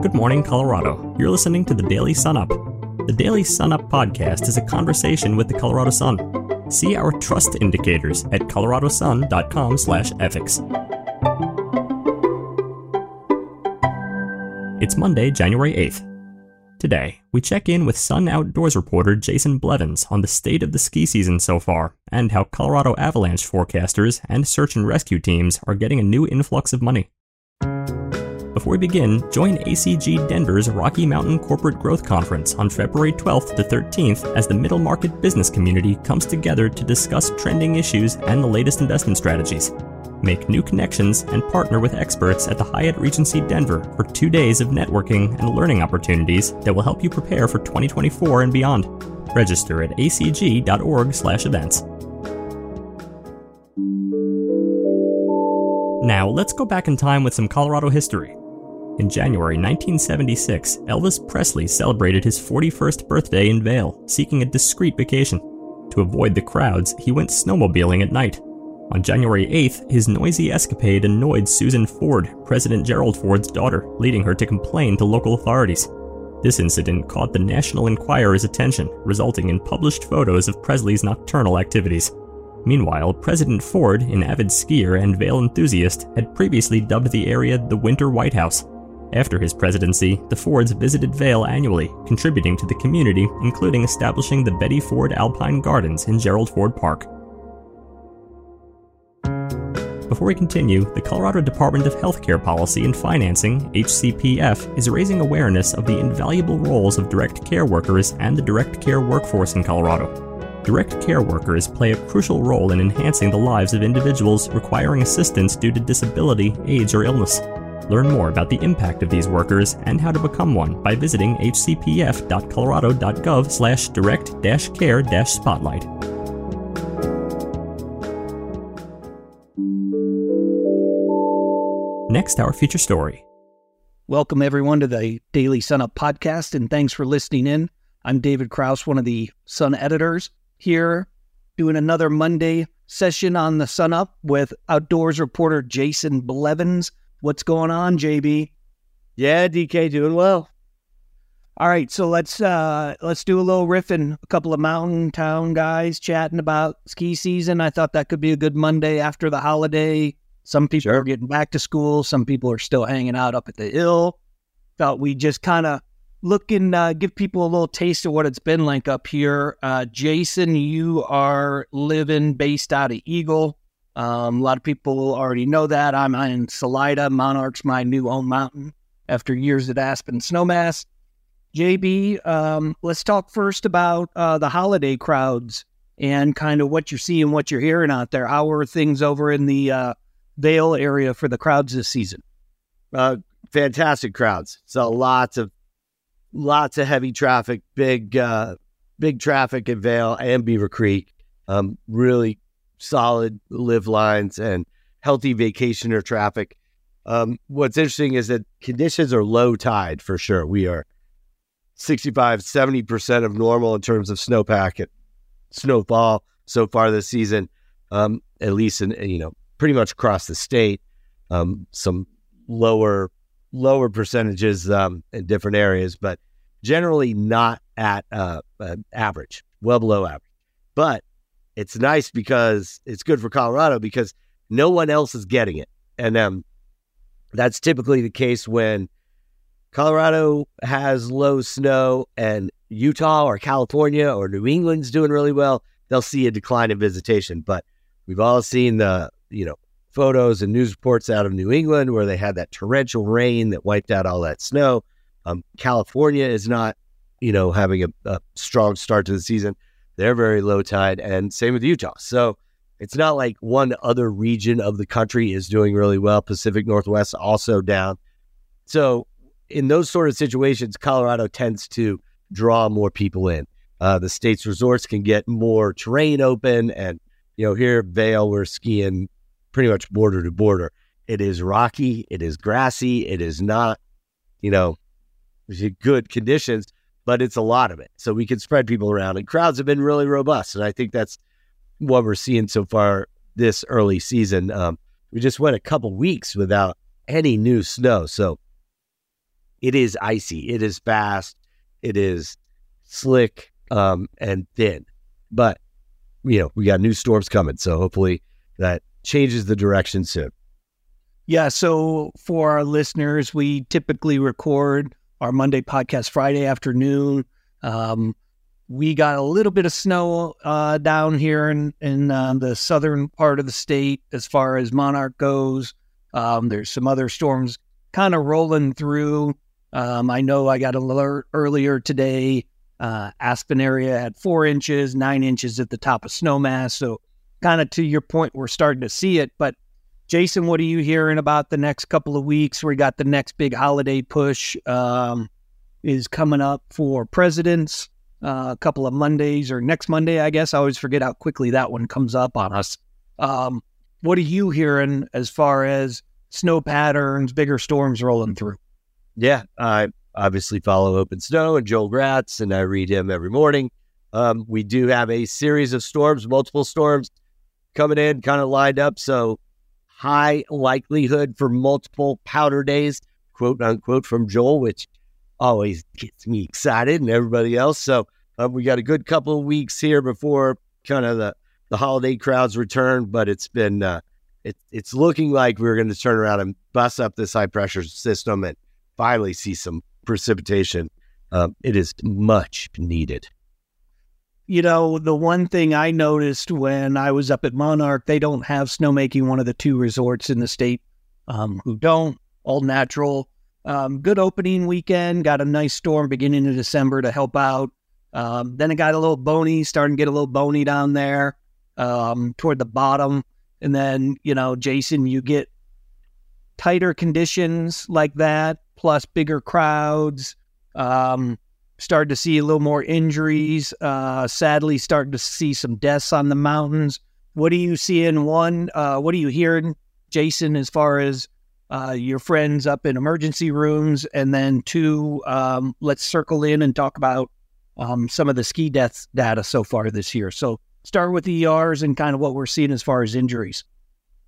Good morning, Colorado. You're listening to the Daily Sun Up. The Daily Sun Up podcast is a conversation with the Colorado Sun. See our trust indicators at coloradosun.com/ethics. It's Monday, January 8th. Today, we check in with Sun Outdoors reporter Jason Blevins on the state of the ski season so far and how Colorado avalanche forecasters and search and rescue teams are getting a new influx of money. Before we begin, join ACG Denver's Rocky Mountain Corporate Growth Conference on February 12th to 13th as the middle market business community comes together to discuss trending issues and the latest investment strategies. Make new connections and partner with experts at the Hyatt Regency Denver for two days of networking and learning opportunities that will help you prepare for 2024 and beyond. Register at acg.org/events. Now, let's go back in time with some Colorado history. In January 1976, Elvis Presley celebrated his 41st birthday in Vail, seeking a discreet vacation. To avoid the crowds, he went snowmobiling at night. On January 8th, his noisy escapade annoyed Susan Ford, President Gerald Ford's daughter, leading her to complain to local authorities. This incident caught the National Enquirer's attention, resulting in published photos of Presley's nocturnal activities. Meanwhile, President Ford, an avid skier and Vail enthusiast, had previously dubbed the area the Winter White House. After his presidency, the Fords visited Vail annually, contributing to the community, including establishing the Betty Ford Alpine Gardens in Gerald Ford Park. Before we continue, the Colorado Department of Healthcare Policy and Financing, HCPF, is raising awareness of the invaluable roles of direct care workers and the direct care workforce in Colorado. Direct care workers play a crucial role in enhancing the lives of individuals requiring assistance due to disability, age, or illness. Learn more about the impact of these workers and how to become one by visiting hcpf.colorado.gov slash direct-care-spotlight. Next, our feature story. Welcome, everyone, to the Daily Sun Up podcast, and thanks for listening in. I'm David Kraus, one of the Sun editors, here doing another Monday session on the Sun Up with outdoors reporter Jason Blevins. What's going on, JB? Yeah, DK doing well. All right, so let's uh let's do a little riffing. A couple of mountain town guys chatting about ski season. I thought that could be a good Monday after the holiday. Some people Sure. are getting back to school. Some people are still hanging out up at the hill. Thought we just kind of look and uh, give people a little taste of what it's been like up here. Uh, Jason, you are living based out of Eagle. Um, a lot of people already know that. I'm in Salida. Monarch's my new own mountain after years at Aspen Snowmass. JB, um, let's talk first about uh, the holiday crowds and kind of what you're seeing, what you're hearing out there. How are things over in the uh, Vail area for the crowds this season? Uh, fantastic crowds. So lots of lots of heavy traffic, big uh, big traffic in Vail and Beaver Creek. Um, really solid live lines and healthy vacationer traffic. Um, what's interesting is that conditions are low tide for sure. We are 65, 70% of normal in terms of snowpack and snowfall so far this season, um, at least in, you know, pretty much across the state. Um, some lower lower percentages um, in different areas, but generally not at uh, uh, average, well below average. But it's nice because it's good for Colorado because no one else is getting it, and um, that's typically the case when Colorado has low snow and Utah or California or New England's doing really well. They'll see a decline in visitation, but we've all seen the you know photos and news reports out of New England where they had that torrential rain that wiped out all that snow. Um, California is not, you know, having a, a strong start to the season. They're very low tide, and same with Utah. So it's not like one other region of the country is doing really well. Pacific Northwest also down. So in those sort of situations, Colorado tends to draw more people in. Uh, the state's resorts can get more terrain open, and you know here Vail we're skiing pretty much border to border. It is rocky, it is grassy, it is not, you know, good conditions, but it's a lot of it. So we can spread people around, and crowds have been really robust, and I think that's what we're seeing so far this early season. Um, we just went a couple weeks without any new snow, so it is icy. It is fast. It is slick um, and thin. But you know, we got new storms coming, so hopefully that changes the direction soon. Yeah. So for our listeners, we typically record our Monday podcast Friday afternoon. Um, we got a little bit of snow uh, down here in in uh, the southern part of the state as far as Monarch goes. Um, there's some other storms kind of rolling through. Um, I know I got an alert earlier today. Uh, Aspen area had four inches, nine inches at the top of Snowmass. So, kind of to your point, we're starting to see it. But, Jason, what are you hearing about the next couple of weeks? We got the next big holiday push um, is coming up for presidents. Uh, a couple of Mondays or next Monday, I guess. I always forget how quickly that one comes up on us. Um, what are you hearing as far as snow patterns, bigger storms rolling through? Yeah, I obviously follow Open Snow and Joel Gratz, and I read him every morning. Um, we do have a series of storms, multiple storms coming in, kind of lined up. So high likelihood for multiple powder days, quote unquote, from Joel, which always gets me excited and everybody else. So uh, we got a good couple of weeks here before kind of the, the holiday crowds return, but it's been uh, it, it's looking like we're going to turn around and bust up this high pressure system and finally see some precipitation. Um, it is much needed. You know, the one thing I noticed when I was up at Monarch, they don't have snowmaking, one of the two resorts in the state um, who don't, all natural. Um, good opening weekend. Got a nice storm beginning of December to help out. Um, then it got a little bony, starting to get a little bony down there um, toward the bottom. And then, you know, Jason, you get tighter conditions like that, plus bigger crowds. Um, started to see a little more injuries. Uh, sadly, starting to see some deaths on the mountains. What are you seeing? One, uh, what are you hearing, Jason, as far as uh, your friends up in emergency rooms, and then two, um, let's circle in and talk about um, some of the ski deaths data so far this year. So start with the ERs and kind of what we're seeing as far as injuries.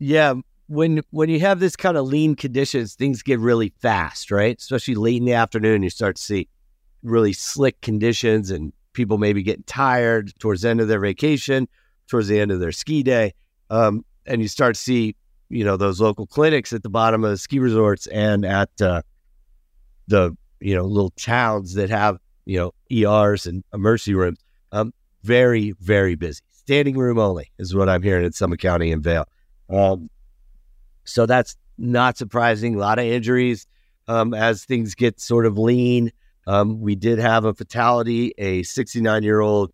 Yeah, when when you have this kind of lean conditions, things get really fast, right? Especially late in the afternoon, you start to see really slick conditions, and people maybe getting tired towards the end of their vacation, towards the end of their ski day, um, and you start to see you know those local clinics at the bottom of the ski resorts and at uh, the you know little towns that have you know ERs and emergency rooms. Um, very very busy. Standing room only is what I'm hearing in Summit County and Vail. Um, so that's not surprising. A lot of injuries um, as things get sort of lean. Um, we did have a fatality. A 69 year old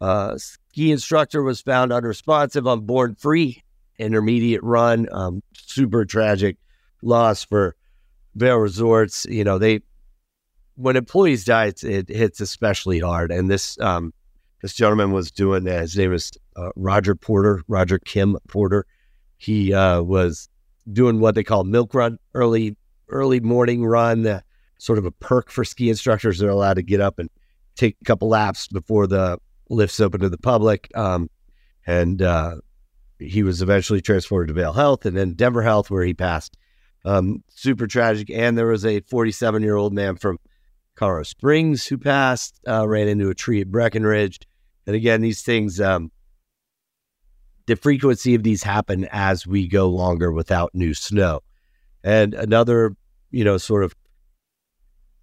uh, ski instructor was found unresponsive on Born Free intermediate run. Um, super tragic loss for Vail Resorts. You know, they when employees die, it, it hits especially hard. And this um, this gentleman was doing that. His name is uh, Roger Porter, Roger Kim Porter. He uh, was doing what they call milk run, early early morning run, uh, sort of a perk for ski instructors. They're allowed to get up and take a couple laps before the lifts open to the public. Um, and uh, he was eventually transported to Vail Health and then Denver Health, where he passed. Um, super tragic. And there was a 47 year old man from Colorado Springs who passed, uh, ran into a tree at Breckenridge. And again, these things, um, the frequency of these happen as we go longer without new snow. And another, you know, sort of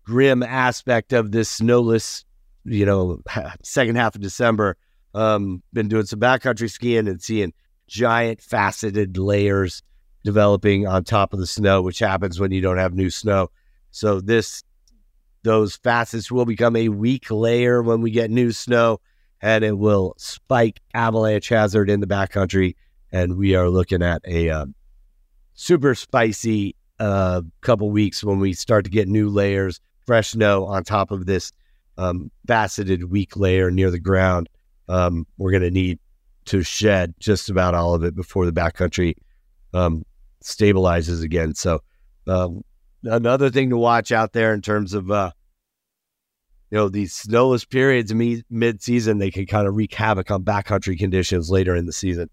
grim aspect of this snowless, you know, second half of December, um, been doing some backcountry skiing and seeing giant faceted layers developing on top of the snow, which happens when you don't have new snow. So this those facets will become a weak layer when we get new snow and it will spike avalanche hazard in the backcountry. And we are looking at a uh, super spicy uh, couple weeks when we start to get new layers, fresh snow on top of this um, faceted weak layer near the ground. Um, we're going to need to shed just about all of it before the backcountry um, stabilizes again. So, um, another thing to watch out there in terms of uh, you know, these snowless periods mid season, they can kind of wreak havoc on backcountry conditions later in the season.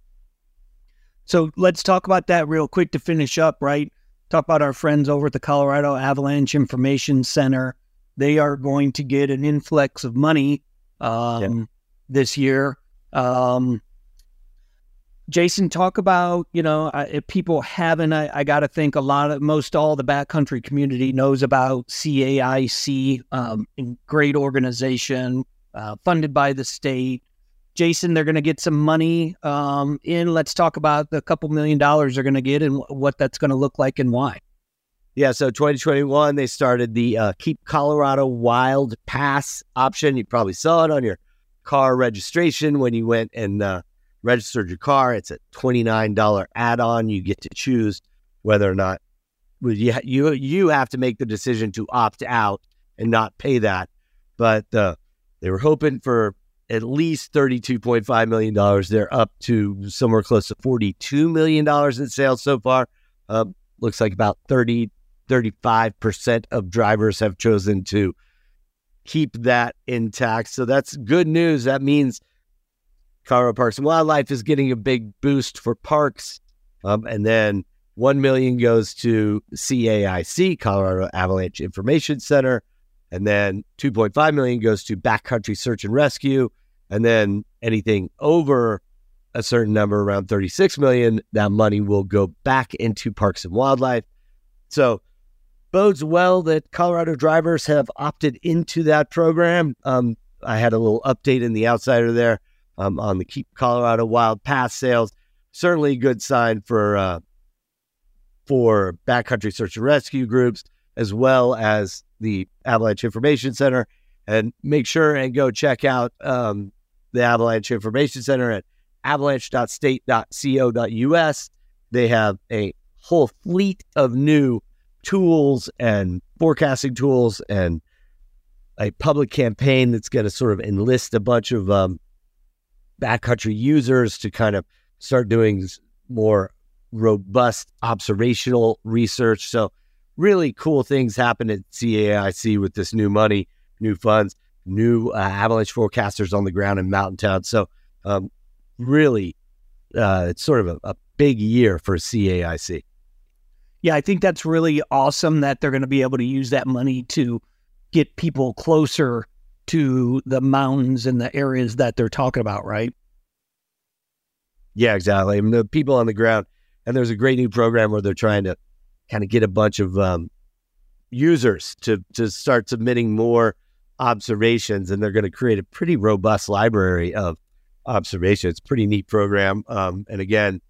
So let's talk about that real quick to finish up, right? Talk about our friends over at the Colorado Avalanche Information Center. They are going to get an influx of money um, yeah. this year. Um, Jason, talk about, you know, if people haven't, I, I got to think a lot of, most all the backcountry community knows about CAIC, um, great organization, uh, funded by the state. Jason, they're going to get some money um, in. Let's talk about the couple million dollars they're going to get and what that's going to look like and why. Yeah, so 2021, they started the uh, Keep Colorado Wild Pass option. You probably saw it on your car registration when you went and uh, registered your car. It's a $29 add-on. You get to choose whether or not you you you have to make the decision to opt out and not pay that. But uh, they were hoping for at least $32.5 million. They're up to somewhere close to $42 million in sales so far. Uh, looks like about 30, 35% of drivers have chosen to keep that intact. So that's good news. That means Colorado Parks and Wildlife is getting a big boost for parks. Um, and then 1 million goes to CAIC, Colorado Avalanche Information Center. And then 2.5 million goes to backcountry search and rescue. And then anything over a certain number, around 36 million, that money will go back into parks and wildlife. So bodes well that Colorado drivers have opted into that program. Um, I had a little update in the outsider there um, on the Keep Colorado Wild Pass sales. Certainly a good sign for uh, for backcountry search and rescue groups as well as the Avalanche Information Center. And make sure and go check out um, the Avalanche Information Center at avalanche.state.co.us. They have a whole fleet of new tools and forecasting tools and a public campaign that's going to sort of enlist a bunch of um, backcountry users to kind of start doing more robust observational research. So, really cool things happen at CAIC with this new money, new funds, new uh, avalanche forecasters on the ground in Mountain Town. So, um, really, uh, it's sort of a, a big year for CAIC. Yeah, I think that's really awesome that they're going to be able to use that money to get people closer to the mountains and the areas that they're talking about, right? Yeah, exactly. I mean, the people on the ground, and there's a great new program where they're trying to kind of get a bunch of um, users to to start submitting more observations, and they're going to create a pretty robust library of observations. Pretty neat program. Um, and again,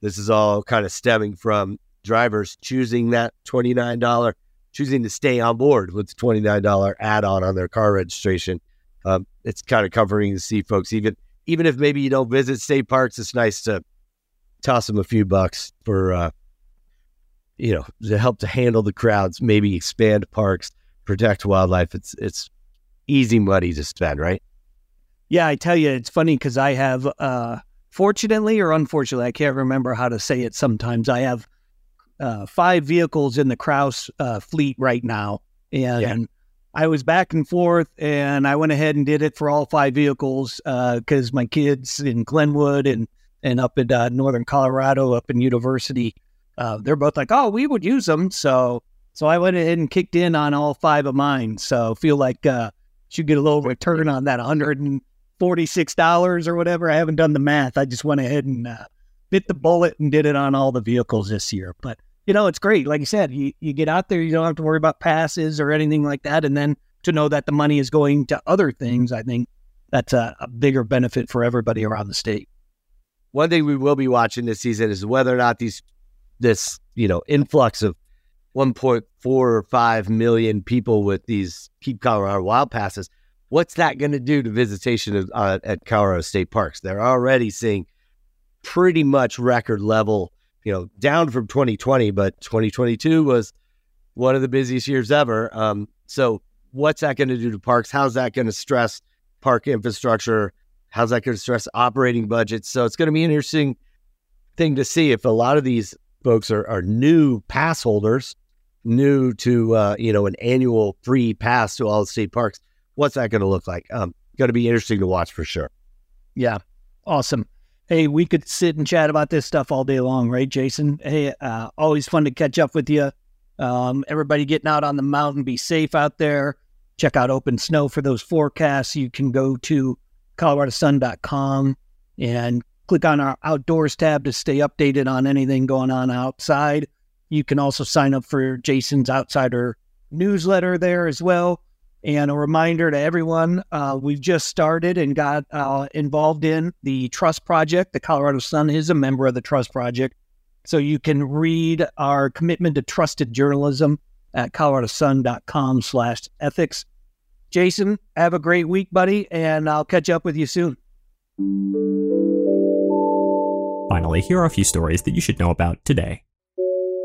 this is all kind of stemming from drivers choosing that twenty nine dollar choosing to stay on board with the $29 add-on on their car registration. Um, it's kind of comforting to see folks, even even if maybe you don't visit state parks, it's nice to toss them a few bucks for, uh, you know, to help to handle the crowds, maybe expand parks, protect wildlife. It's it's easy money to spend, right? Yeah, I tell you, it's funny because I have, uh, fortunately or unfortunately, I can't remember how to say it. Sometimes I have uh, five vehicles in the Kraus uh, fleet right now, and yeah. I was back and forth, and I went ahead and did it for all five vehicles because uh, my kids in Glenwood and and up in uh, northern Colorado, up in University, uh, they're both like, "Oh, we would use them." So so I went ahead and kicked in on all five of mine. So feel like uh, should get a little return on that hundred and forty six dollars or whatever. I haven't done the math. I just went ahead and uh, bit the bullet and did it on all the vehicles this year. But you know, it's great. Like you said, you, you get out there, you don't have to worry about passes or anything like that. And then to know that the money is going to other things, I think that's a, a bigger benefit for everybody around the state. One thing we will be watching this season is whether or not these this you know influx of 1.45 million people with these Keep Colorado Wild Passes. What's that going to do to visitation of, uh, at Colorado State Parks? They're already seeing pretty much record level you know, down from 2020, but 2022 was one of the busiest years ever. Um, so what's that going to do to parks? How's that going to stress park infrastructure? How's that going to stress operating budgets? So it's going to be an interesting thing to see if a lot of these folks are, are new pass holders, new to uh, you know an annual free pass to all the state parks. What's that going to look like? Um, going to be interesting to watch for sure. Yeah, awesome. Hey, we could sit and chat about this stuff all day long, right, Jason? Hey, uh, always fun to catch up with you. Um, everybody getting out on the mountain, be safe out there. Check out Open Snow for those forecasts. You can go to coloradosun.com and click on our outdoors tab to stay updated on anything going on outside. You can also sign up for Jason's Outsider newsletter there as well. And a reminder to everyone, uh, we've just started and got uh, involved in the Trust Project. The Colorado Sun is a member of the Trust Project. So you can read our commitment to trusted journalism at coloradosun.com slash ethics. Jason, have a great week, buddy, and I'll catch up with you soon. Finally, here are a few stories that you should know about today.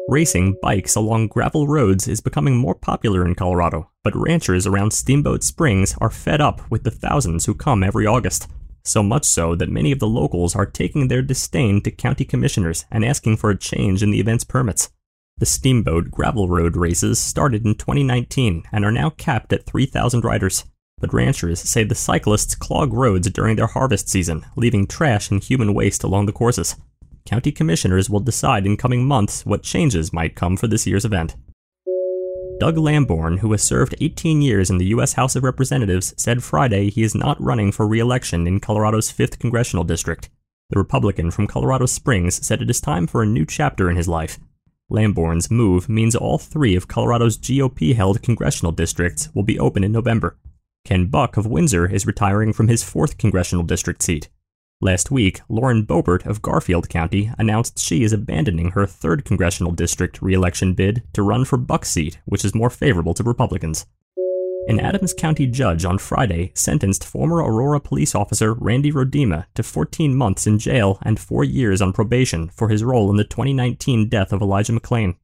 Racing bikes along gravel roads is becoming more popular in Colorado, but ranchers around Steamboat Springs are fed up with the thousands who come every August. So much so that many of the locals are taking their disdain to county commissioners and asking for a change in the event's permits. The Steamboat Gravel Road races started in 2019 and are now capped at 3,000 riders. But ranchers say the cyclists clog roads during their harvest season, leaving trash and human waste along the courses. County commissioners will decide in coming months what changes might come for this year's event. Doug Lamborn, who has served 18 years in the U.S. House of Representatives, said Friday he is not running for re election in Colorado's 5th congressional district. The Republican from Colorado Springs said it is time for a new chapter in his life. Lamborn's move means all three of Colorado's GOP held congressional districts will be open in November. Ken Buck of Windsor is retiring from his 4th congressional district seat. Last week, Lauren Boebert of Garfield County announced she is abandoning her 3rd congressional district re-election bid to run for Buck's seat, which is more favorable to Republicans. An Adams County judge on Friday sentenced former Aurora police officer Randy Roedema to 14 months in jail and 4 years on probation for his role in the 2019 death of Elijah McClain.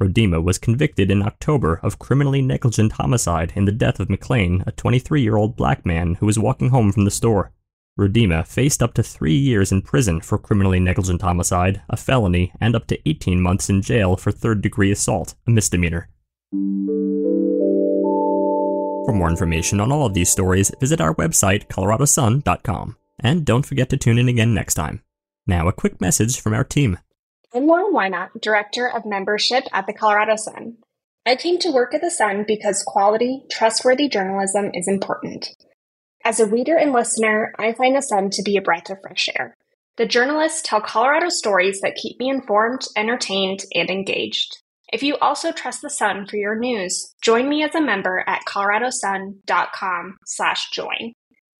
Roedema was convicted in October of criminally negligent homicide in the death of McClain, a 23 year old black man who was walking home from the store. Roedema faced up to three years in prison for criminally negligent homicide, a felony, and up to 18 months in jail for third degree assault, a misdemeanor. For more information on all of these stories, visit our website, coloradosun.com. And don't forget to tune in again next time. Now, a quick message from our team. I'm Lauren Wynot, Director of Membership at the Colorado Sun. I came to work at the Sun because quality, trustworthy journalism is important. As a reader and listener, I find the Sun to be a breath of fresh air. The journalists tell Colorado stories that keep me informed, entertained, and engaged. If you also trust the Sun for your news, join me as a member at coloradosun.com/join.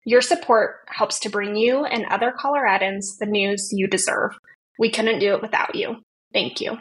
Your support helps to bring you and other Coloradans the news you deserve. We couldn't do it without you. Thank you.